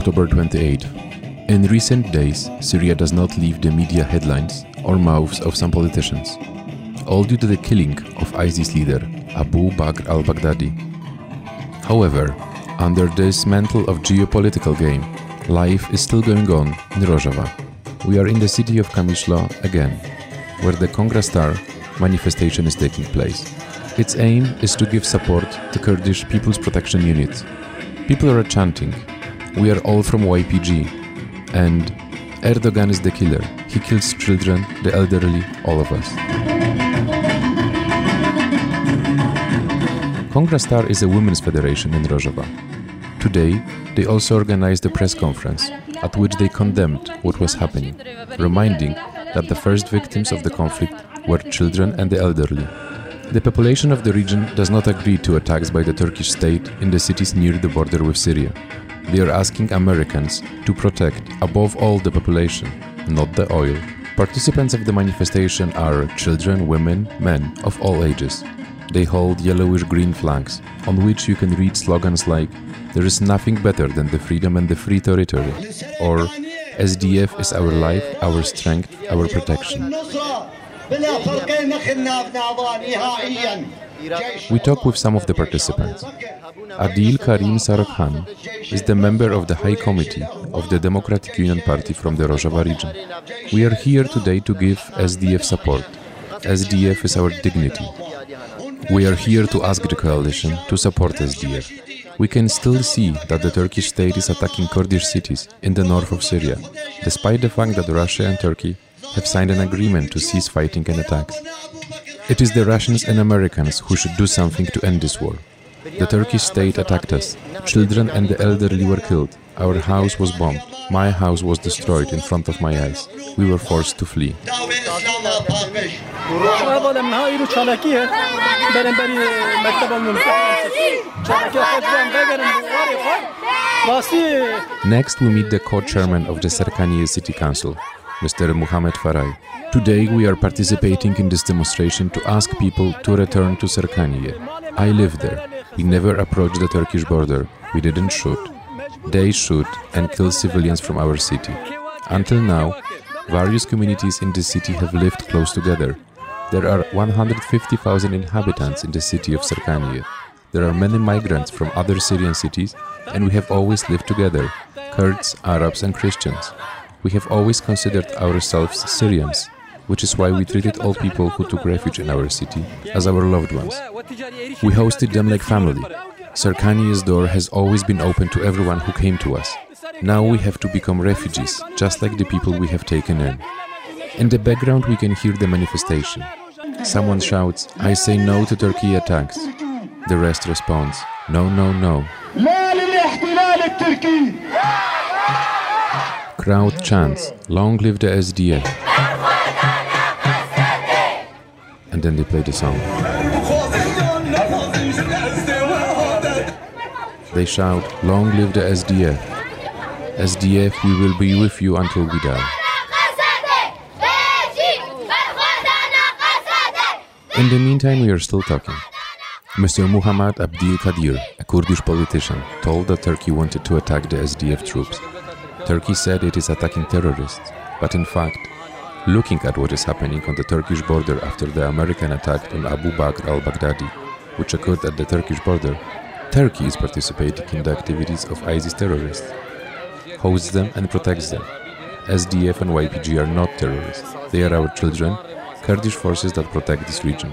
October 28. In recent days, Syria does not leave the media headlines or mouths of some politicians, all due to the killing of ISIS leader Abu Bakr al Baghdadi. However, under this mantle of geopolitical game, life is still going on in Rojava. We are in the city of Qamishlo again, where the Kongra Star manifestation is taking place. Its aim is to give support to Kurdish People's Protection Unit. People are chanting, We are all from YPG, and Erdogan is the killer. He kills children, the elderly, all of us. Kongra Star is a women's federation in Rojava. Today, they also organized a press conference at which they condemned what was happening, reminding that the first victims of the conflict were children and the elderly. The population of the region does not agree to attacks by the Turkish state in the cities near the border with Syria. They are asking Americans to protect, above all, the population, not the oil. Participants of the manifestation are children, women, men of all ages. They hold yellowish green flags, on which you can read slogans like, There is nothing better than the freedom and the free territory, or SDF is our life, our strength, our protection. We talk with some of the participants. Adil Karim Sarkhan is the member of the High Committee of the Democratic Union Party from the Rojava region. We are here today to give SDF support. SDF is our dignity. We are here to ask the coalition to support SDF. We can still see that the Turkish state is attacking Kurdish cities in the north of Syria, despite the fact that Russia and Turkey have signed an agreement to cease fighting and attacks. It is the Russians and Americans who should do something to end this war. The Turkish state attacked us. Children and the elderly were killed. Our house was bombed. My house was destroyed in front of my eyes. We were forced to flee. Next, we meet the co-chairman of the Serkaniye City Council, Mr. Muhammad Farai. Today, we are participating in this demonstration to ask people to return to Serkaniye. I live there. We never approached the Turkish border. We didn't shoot. They shoot and kill civilians from our city. Until now, various communities in the city have lived close together. There are 150,000 inhabitants in the city of Serkaniye. There are many migrants from other Syrian cities, and we have always lived together Kurds, Arabs, and Christians. We have always considered ourselves Syrians, which is why we treated all people who took refuge in our city as our loved ones. We hosted them like family. Serkaniye's door has always been open to everyone who came to us. Now we have to become refugees, just like the people we have taken in. In the background, we can hear the manifestation. Someone shouts, I say no to Turkey attacks. The rest responds, No, no, no. Crowd chants, Long live the SDF. And then they play the song. They shout, Long live the SDF. SDF, we will be with you until we die. In the meantime, we are still talking. Mr. Muhammad Abdul Kadir, a Kurdish politician, told that Turkey wanted to attack the SDF troops. Turkey said it is attacking terrorists, but in fact, looking at what is happening on the Turkish border after the American attack on Abu Bakr al Baghdadi, which occurred at the Turkish border, Turkey is participating in the activities of ISIS terrorists, hosts them and protects them. SDF and YPG are not terrorists, they are our children, Kurdish forces that protect this region.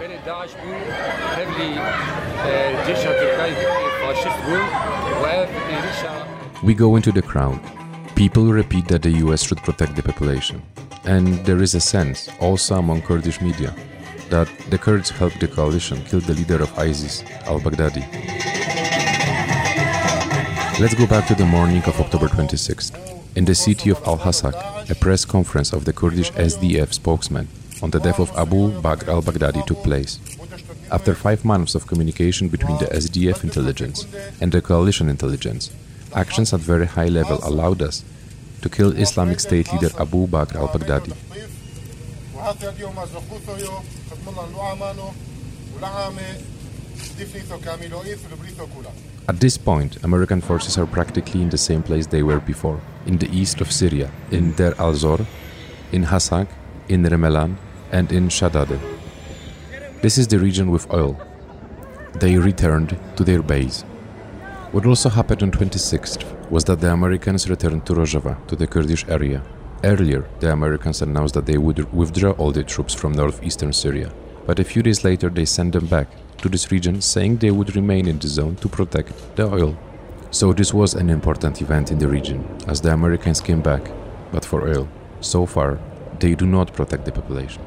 We go into the crowd. People repeat that the US should protect the population. And there is a sense, also among Kurdish media, that the Kurds helped the coalition kill the leader of ISIS, al Baghdadi. Let's go back to the morning of October 26th. In the city of Al Hasak, a press conference of the Kurdish SDF spokesman on the death of Abu Bakr al Baghdadi took place. After five months of communication between the SDF intelligence and the coalition intelligence, actions at very high level allowed us to kill Islamic State leader Abu Bakr al Baghdadi. At this point, American forces are practically in the same place they were before, in the east of Syria, in Deir al-Zor, in Hasag, in Remelan, and in Shadade. This is the region with oil. They returned to their base. What also happened on 26th was that the Americans returned to Rojava, to the Kurdish area. Earlier, the Americans announced that they would withdraw all the troops from northeastern Syria, but a few days later they sent them back to this region saying they would remain in the zone to protect the oil. So this was an important event in the region as the Americans came back, but for oil. So far, they do not protect the population.